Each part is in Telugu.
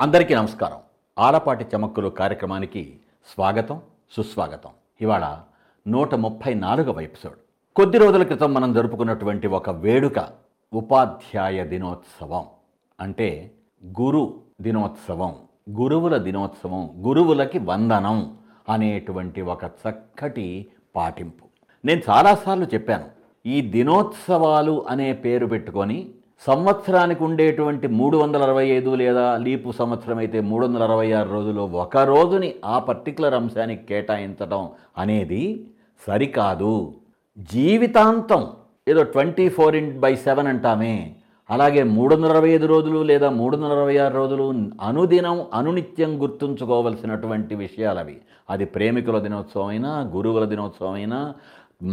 అందరికీ నమస్కారం. ఆలపాటి చమక్కులు కార్యక్రమానికి స్వాగతం సుస్వాగతం. ఇవాళ నూట ముప్పై నాలుగవ ఎపిసోడ్. కొద్ది రోజుల క్రితం మనం జరుపుకున్నటువంటి ఒక వేడుక ఉపాధ్యాయ దినోత్సవం. అంటే గురు దినోత్సవం గురువుల దినోత్సవం గురువులకి వందనం అనేటువంటి ఒక చక్కటి పాటింపు. నేను చాలాసార్లు చెప్పాను ఈ దినోత్సవాలు అనే పేరు పెట్టుకొని సంవత్సరానికి ఉండేటువంటి మూడు వందల అరవై ఐదు లేదా లీపు సంవత్సరం అయితే మూడు వందల అరవై ఆరు రోజులు ఒక రోజుని ఆ పర్టికులర్ అంశానికి కేటాయించడం అనేది సరికాదు. జీవితాంతం ఏదో twenty four into by seven అంటామే. అలాగే మూడు వందల అరవై ఐదు రోజులు లేదా మూడు వందల అరవై ఆరు రోజులు అనుదినం అనునిత్యం గుర్తుంచుకోవలసినటువంటి విషయాలు అవి అది ప్రేమికుల దినోత్సవం అయినా గురువుల దినోత్సవం అయినా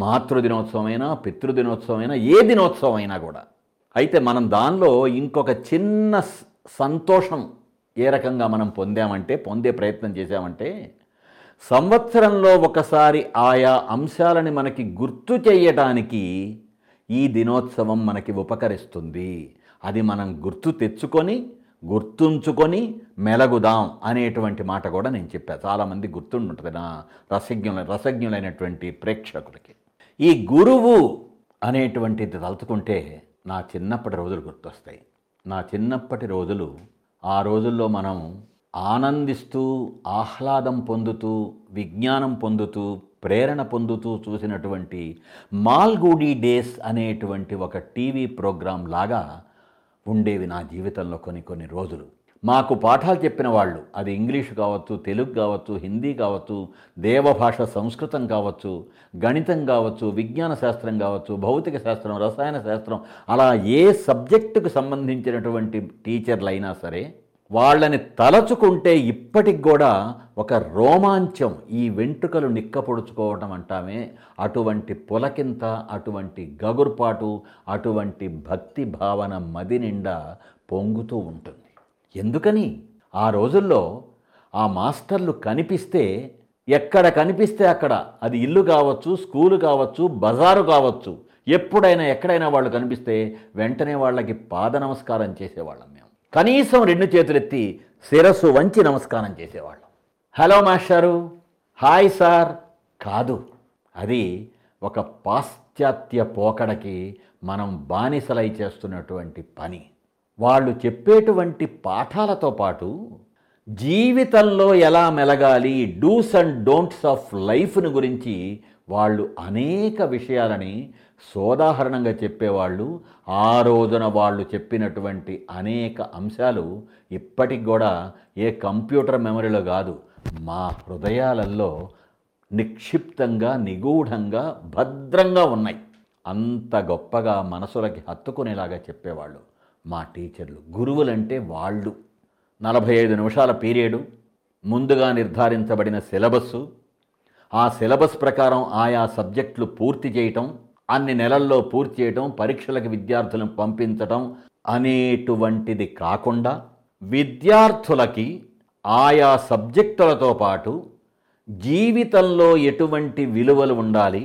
మాతృ దినోత్సవం అయినా పితృదినోత్సవం అయినా ఏ దినోత్సవం అయినా కూడా. అయితే మనం దానిలో ఇంకొక చిన్న సంతోషం ఏ రకంగా మనం పొందామంటే పొందే ప్రయత్నం చేశామంటే సంవత్సరంలో ఒకసారి ఆయా అంశాలని మనకి గుర్తు చేయటానికి ఈ దినోత్సవం మనకి ఉపకరిస్తుంది. అది మనం గుర్తు తెచ్చుకొని గుర్తుంచుకొని మెలగుదాం అనేటువంటి మాట కూడా నేను చెప్పాను చాలామంది గుర్తుంటుంది నా రసజ్ఞుల రసజ్ఞులైనటువంటి ప్రేక్షకులకి. ఈ గురువు అనేటువంటిది తలుచుకుంటే నా చిన్నప్పటి రోజులు గుర్తొస్తాయి. నా చిన్నప్పటి రోజులు ఆ రోజుల్లో మనం ఆనందిస్తూ ఆహ్లాదం పొందుతూ విజ్ఞానం పొందుతూ ప్రేరణ పొందుతూ చూసినటువంటి మాల్గూడి డేస్ అనేటువంటి ఒక టీవీ ప్రోగ్రాం లాగా ఉండేవి నా జీవితంలో కొన్ని కొన్ని రోజులు. మాకు పాఠాలు చెప్పిన వాళ్ళు అది ఇంగ్లీషు కావచ్చు తెలుగు కావచ్చు హిందీ కావచ్చు దేవభాష సంస్కృతం కావచ్చు గణితం కావచ్చు విజ్ఞాన శాస్త్రం కావచ్చు భౌతిక శాస్త్రం రసాయన శాస్త్రం అలా ఏ సబ్జెక్టుకు సంబంధించినటువంటి టీచర్లు అయినా సరే వాళ్ళని తలచుకుంటే ఇప్పటికి కూడా ఒక రోమాంచం ఈ వెంట్రుకలు నిక్కపొడుచుకోవటం అంటామే. అటువంటి పులకింత అటువంటి గగుర్పాటు అటువంటి భక్తి భావన మది నిండా పొంగుతూ ఉంటుంది. ఎందుకని? ఆ రోజుల్లో ఆ మాస్టర్లు కనిపిస్తే ఎక్కడ కనిపిస్తే అక్కడ. అది ఇల్లు కావచ్చు స్కూలు కావచ్చు బజారు కావచ్చు. ఎప్పుడైనా ఎక్కడైనా వాళ్ళు కనిపిస్తే వెంటనే వాళ్ళకి పాద నమస్కారం చేసేవాళ్ళం మేము. కనీసం రెండు చేతులెత్తి శిరస్సు వంచి నమస్కారం చేసేవాళ్ళం. హలో మాస్టారు. Hi sir. కాదు. అది ఒక పాశ్చాత్య పోకడకి మనం బానిసలై చేస్తున్నటువంటి పని. వాళ్ళు చెప్పేటువంటి పాఠాలతో పాటు జీవితంలో ఎలా మెలగాలి డూస్ అండ్ డోంట్స్ ఆఫ్ లైఫ్ని గురించి వాళ్ళు అనేక విషయాలని సోదాహరణంగా చెప్పేవాళ్ళు. ఆ రోజున వాళ్ళు చెప్పినటువంటి అనేక అంశాలు ఇప్పటికి కూడా ఏ కంప్యూటర్ మెమరీలో కాదు మా హృదయాలలో నిక్షిప్తంగా నిగూఢంగా భద్రంగా ఉన్నాయి. అంత గొప్పగా మనసులకి హత్తుకునేలాగా చెప్పేవాళ్ళు. మా టీచర్లు. గురువులంటే వాళ్ళు. నలభై ఐదు నిమిషాల పీరియడు ముందుగా నిర్ధారించబడిన సిలబస్సు ఆ సిలబస్ ప్రకారం ఆయా సబ్జెక్టులు పూర్తి చేయటం అన్ని నెలల్లో పూర్తి చేయటం పరీక్షలకు విద్యార్థులను పంపించటం అనేటువంటిది కాకుండా విద్యార్థులకి ఆయా సబ్జెక్టులతో పాటు జీవితంలో ఎటువంటి విలువలు ఉండాలి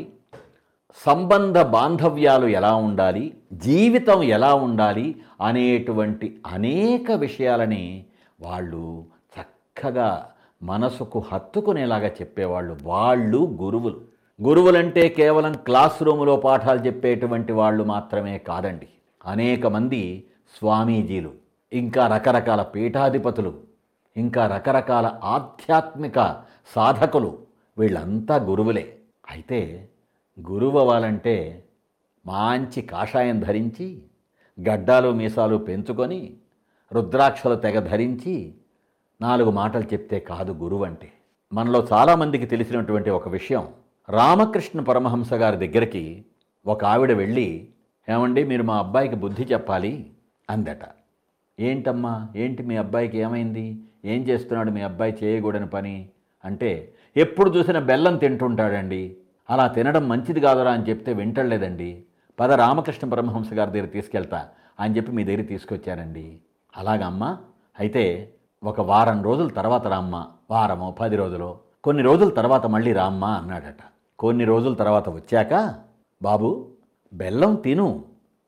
సంబంధ బాంధవ్యాలు ఎలా ఉండాలి? జీవితం ఎలా ఉండాలి? అనేటువంటి అనేక విషయాలని వాళ్ళు చక్కగా మనసుకు హత్తుకునేలాగా చెప్పేవాళ్ళు. వాళ్ళు గురువులు. గురువులంటే కేవలం క్లాస్ రూములో పాఠాలు చెప్పేటువంటి వాళ్ళు మాత్రమే కాదండి. అనేక మంది స్వామీజీలు ఇంకా రకరకాల పీఠాధిపతులు ఇంకా రకరకాల ఆధ్యాత్మిక సాధకులు వీళ్ళంతా గురువులే. అయితే గురువు అవ్వాలంటే మంచి కాషాయం ధరించి గడ్డాలు మీసాలు పెంచుకొని రుద్రాక్షలు తెగ ధరించి నాలుగు మాటలు చెప్తే కాదు గురువు అంటే మనలో చాలామందికి తెలిసినటువంటి ఒక విషయం రామకృష్ణ పరమహంస గారి దగ్గరికి ఒక ఆవిడ వెళ్ళి ఏమండి మీరు మా అబ్బాయికి బుద్ధి చెప్పాలి? అందట. ఏంటమ్మా ఏంటి మీ అబ్బాయికి ఏమైంది? ఏం చేస్తున్నాడు మీ అబ్బాయి చేయకూడని పని? అంటే ఎప్పుడు చూసిన బెల్లం తింటుంటాడండి. అలా తినడం మంచిది కాదురా అని చెప్తే వింటలేదండి. పద రామకృష్ణ పరమహంస గారి దగ్గర తీసుకెళ్తా అని చెప్పి మీ దగ్గర తీసుకొచ్చానండి అలాగమ్మా అయితే ఒక వారం రోజుల తర్వాత రామ్మ. వారమో పది రోజులు. కొన్ని రోజుల తర్వాత మళ్ళీ రామ్మా అన్నాడట. కొన్ని రోజుల తర్వాత వచ్చాక బాబు బెల్లం తిను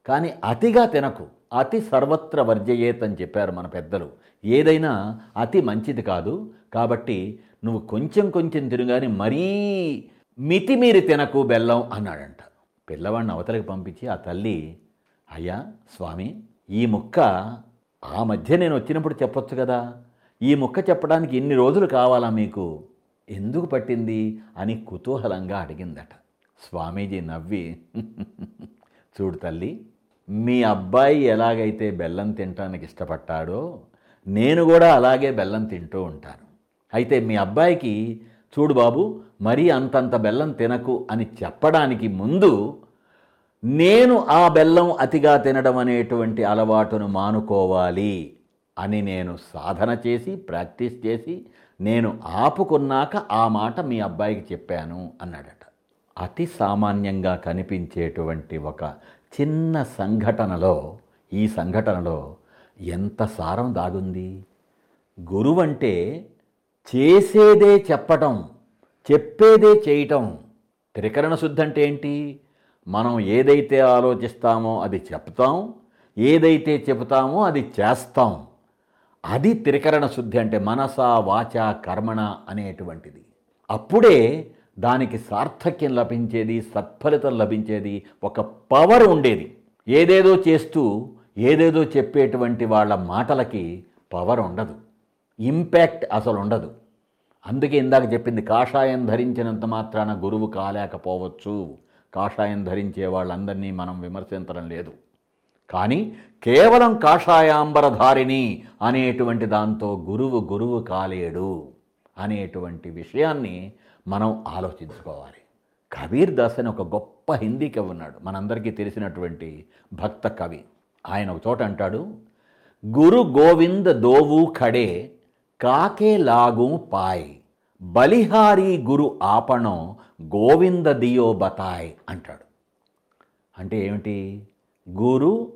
కానీ అతిగా తినకు. అతి సర్వత్ర వర్జయేత్ అని చెప్పారు మన పెద్దలు. ఏదైనా అతి మంచిది కాదు. కాబట్టి నువ్వు కొంచెం కొంచెం తిరుగాని మరీ మితిమీరి తినకు బెల్లం అన్నాడంట. పిల్లవాడిని అవతలకి పంపించి ఆ తల్లి అయ్యా స్వామి ఈ ముక్క ఆ మధ్య నేను వచ్చినప్పుడు చెప్పొచ్చు కదా? ఈ ముక్క చెప్పడానికి ఎన్ని రోజులు కావాలా మీకు? ఎందుకు పట్టింది? అని కుతూహలంగా అడిగిందట. స్వామీజీ నవ్వి చూడు తల్లి మీ అబ్బాయి ఎలాగైతే బెల్లం తినటానికి ఇష్టపడ్డాడో నేను కూడా అలాగే బెల్లం తింటూ ఉంటాను. అయితే మీ అబ్బాయికి చూడు బాబు మరీ అంతంత బెల్లం తినకు అని చెప్పడానికి ముందు నేను ఆ బెల్లం అతిగా తినడం అనేటువంటి అలవాటును మానుకోవాలి అని నేను సాధన చేసి ప్రాక్టీస్ చేసి నేను ఆపుకున్నాక ఆ మాట మీ అబ్బాయికి చెప్పాను అన్నాడట. అతి సామాన్యంగా కనిపించేటువంటి ఒక చిన్న సంఘటనలో ఈ సంఘటనలో ఎంత సారం దాగుంది? గురువంటే చేసేదే చెప్పటం చెప్పేదే చేయటం త్రికరణ శుద్ధి అంటే ఏంటి? మనం ఏదైతే ఆలోచిస్తామో అది చెప్తాం ఏదైతే చెబుతామో అది చేస్తాం. అది త్రికరణ శుద్ధి అంటే మనస వాచ కర్మణ అనేటువంటిది. అప్పుడే దానికి సార్థక్యం లభించేది సత్ఫలితం లభించేది ఒక పవర్ ఉండేది. ఏదేదో చేస్తూ ఏదేదో చెప్పేటువంటి వాళ్ళ మాటలకి పవర్ ఉండదు. ఇంపాక్ట్ అసలు ఉండదు. అందుకే ఇందాక చెప్పింది కాషాయం ధరించినంత మాత్రాన గురువు కాలేకపోవచ్చు. కాషాయం ధరించే వాళ్ళందరినీ మనం విమర్శించడం లేదు. కానీ కేవలం కాషాయాంబరధారిణి అనేటువంటి దాంతో గురువు గురువు కాలేడు అనేటువంటి విషయాన్ని మనం ఆలోచించుకోవాలి. కబీర్ దాస్ అని ఒక గొప్ప హిందీ కవి ఉన్నాడు. మనందరికీ తెలిసినటువంటి భక్త కవి. ఆయన ఒక చోట అంటాడు గురు గోవింద దోవు ఖడే కాకే లాగు పాయ్. బలిహారీ గురు ఆపణం గోవింద దియో బతాయ్ అంటాడు. అంటే ఏమిటి? గురు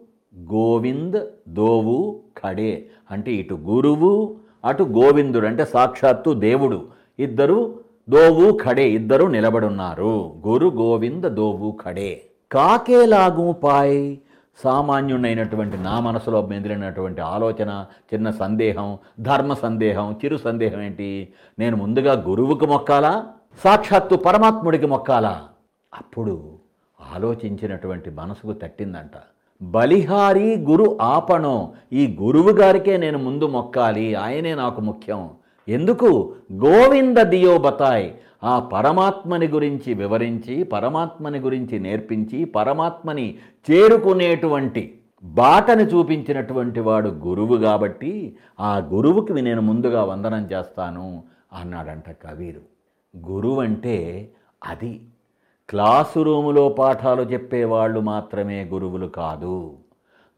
గోవింద్ దోవు ఖడే. అంటే ఇటు గురువు అటు గోవిందుడు. అంటే సాక్షాత్తు దేవుడు. ఇద్దరు దోవు ఖడే ఇద్దరు నిలబడున్నారు. గురు గోవింద దోవు ఖడే. కాకేలాగు పాయ్. సామాన్యుడైనటువంటి నా మనసులో మెదిలినటువంటి ఆలోచన చిన్న సందేహం ధర్మ సందేహం చిరు సందేహం ఏంటి? నేను ముందుగా గురువుకు మొక్కాలా? సాక్షాత్తు పరమాత్ముడికి మొక్కాలా? అప్పుడు ఆలోచించినటువంటి మనసుకు తట్టిందంట. బలిహారి గురు ఆపణం ఈ గురువు గారికే నేను ముందు మొక్కాలి ఆయనే నాకు ముఖ్యం. ఎందుకు? గోవింద దియో బతాయ్. ఆ పరమాత్మని గురించి వివరించి పరమాత్మని గురించి నేర్పించి పరమాత్మని చేరుకునేటువంటి బాటని చూపించినటువంటి వాడు గురువు కాబట్టి ఆ గురువుకి నేను ముందుగా వందనం చేస్తాను అన్నాడంట కవీరు గురువు అంటే అది. క్లాసు రూములో పాఠాలు చెప్పేవాళ్ళు మాత్రమే గురువులు కాదు.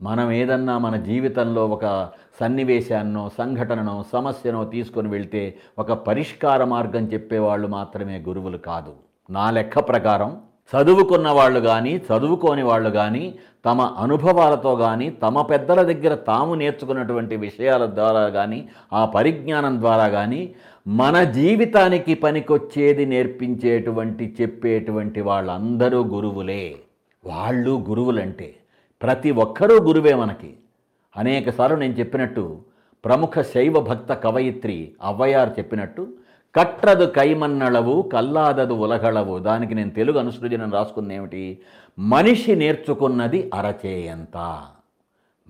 మనం ఏదన్నా మన జీవితంలో ఒక సన్నివేశాన్నో సంఘటననో సమస్యనో తీసుకొని వెళ్తే ఒక పరిష్కార మార్గం చెప్పేవాళ్ళు మాత్రమే గురువులు కాదు. నా లెక్క ప్రకారం చదువుకున్న వాళ్ళు కానీ చదువుకోని వాళ్ళు కానీ తమ అనుభవాలతో కానీ తమ పెద్దల దగ్గర తాము నేర్చుకున్నటువంటి విషయాల ద్వారా కానీ ఆ పరిజ్ఞానం ద్వారా కానీ మన జీవితానికి పనికొచ్చేది నేర్పించేటువంటి చెప్పేటువంటి వాళ్ళందరూ గురువులే. వాళ్ళు గురువులంటే ప్రతి ఒక్కరూ గురువే మనకి. అనేకసార్లు నేను చెప్పినట్టు ప్రముఖ శైవ భక్త కవయిత్రి అవ్వయారు చెప్పినట్టు కట్రదు కైమన్నళవు కల్లాదదు ఉలగళవు దానికి నేను తెలుగు అనుసృజనం రాసుకుంది ఏమిటి? మనిషి నేర్చుకున్నది అరచేయంత.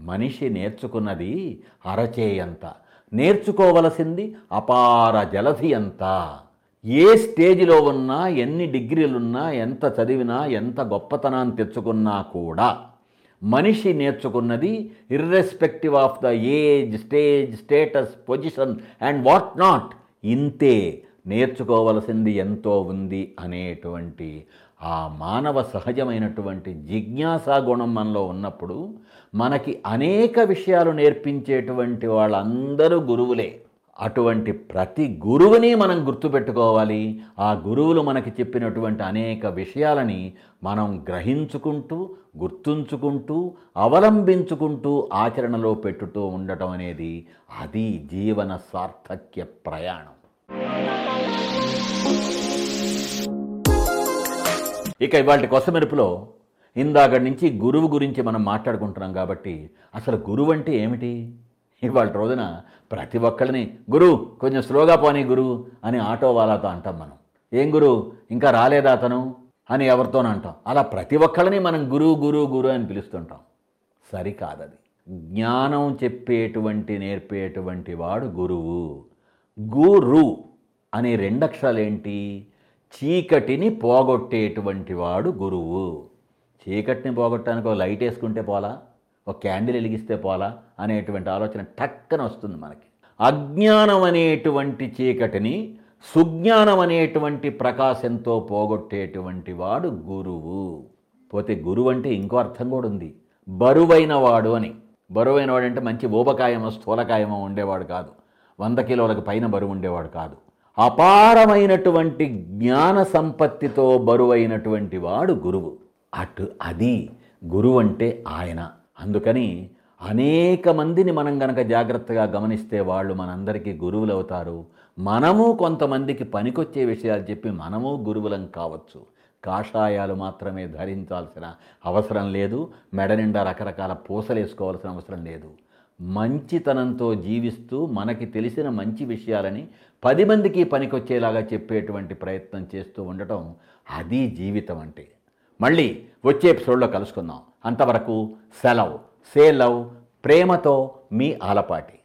మనిషి నేర్చుకున్నది అరచేయంత. నేర్చుకోవలసింది అపార జలధి అంత. ఏ స్టేజిలో ఉన్నా ఎన్ని డిగ్రీలున్నా ఎంత చదివినా ఎంత గొప్పతనాన్ని తెచ్చుకున్నా కూడా మనిషి నేర్చుకున్నది irrespective of the age stage status position and what not ఇంతే నేర్చుకోవలసింది ఎంతో ఉంది అనేటువంటి ఆ మానవ సహజమైనటువంటి జిజ్ఞాసా గుణం మనలో ఉన్నప్పుడు మనకి అనేక విషయాలు నేర్పించేటువంటి వాళ్ళందరూ గురువులే. అటువంటి ప్రతి గురువుని మనం గుర్తుపెట్టుకోవాలి. ఆ గురువులు మనకి చెప్పినటువంటి అనేక విషయాలని మనం గ్రహించుకుంటూ గుర్తుంచుకుంటూ అవలంబించుకుంటూ ఆచరణలో పెట్టుతూ ఉండటం అనేది అది జీవన సార్థక్య ప్రయాణం. ఇక ఇవాళ కొసమెరుపులో ఇందాక నుంచి గురువు గురించి మనం మాట్లాడుకుంటున్నాం కాబట్టి అసలు గురువు అంటే ఏమిటి? ఇవాళ రోజున ప్రతి ఒక్కరిని గురు కొంచెం స్లోగా పోనీ గురు అని ఆటో వాళ్ళతో అంటాం మనం. ఏం గురు? ఇంకా రాలేదా అతను? అని ఎవరితోనూ అంటాం. అలా ప్రతి ఒక్కరిని మనం గురువు గురువు గురు అని పిలుస్తుంటాం. సరికాదది. జ్ఞానం చెప్పేటువంటి నేర్పేటువంటి వాడు గురువు. గురు అనే రెండక్షరాలు ఏంటి చీకటిని పోగొట్టేటువంటి వాడు గురువు. చీకటిని పోగొట్టడానికి ఒక లైట్ వేసుకుంటే పోలా? ఒక క్యాండిల్ వెలిగిస్తే పోలా? అనేటువంటి ఆలోచన టక్కన వస్తుంది మనకి. అజ్ఞానం అనేటువంటి చీకటిని సుజ్ఞానం అనేటువంటి ప్రకాశంతో పోగొట్టేటువంటి వాడు గురువు. పోతే గురువు అంటే ఇంకో అర్థం కూడా ఉంది. బరువైన వాడు అని. బరువైన వాడు అంటే మంచి ఊబకాయమో స్థూలకాయమో ఉండేవాడు కాదు. వంద కిలోలకు పైన బరువు ఉండేవాడు కాదు. అపారమైనటువంటి జ్ఞాన సంపత్తితో బరువైనటువంటి వాడు గురువు. అటు అది గురువు అంటే ఆయన. అందుకని అనేక మందిని మనం గనక జాగ్రత్తగా గమనిస్తే వాళ్ళు మనందరికీ గురువులు అవుతారు మనము కొంతమందికి పనికొచ్చే విషయాలు చెప్పి మనము గురువులం కావచ్చు. కాషాయాలు మాత్రమే ధరించాల్సిన అవసరం లేదు. మెడ నిండా రకరకాల పూసలు వేసుకోవాల్సిన అవసరం లేదు. మంచితనంతో జీవిస్తూ మనకి తెలిసిన మంచి విషయాలని పది మందికి పనికొచ్చేలాగా చెప్పేటువంటి ప్రయత్నం చేస్తూ ఉండటం అది జీవితం అంటే. మళ్ళీ వచ్చే ఎపిసోడ్లో కలుసుకుందాం. అంతవరకు సెలవు. సే లవ్ ప్రేమతో మీ ఆలపాటి.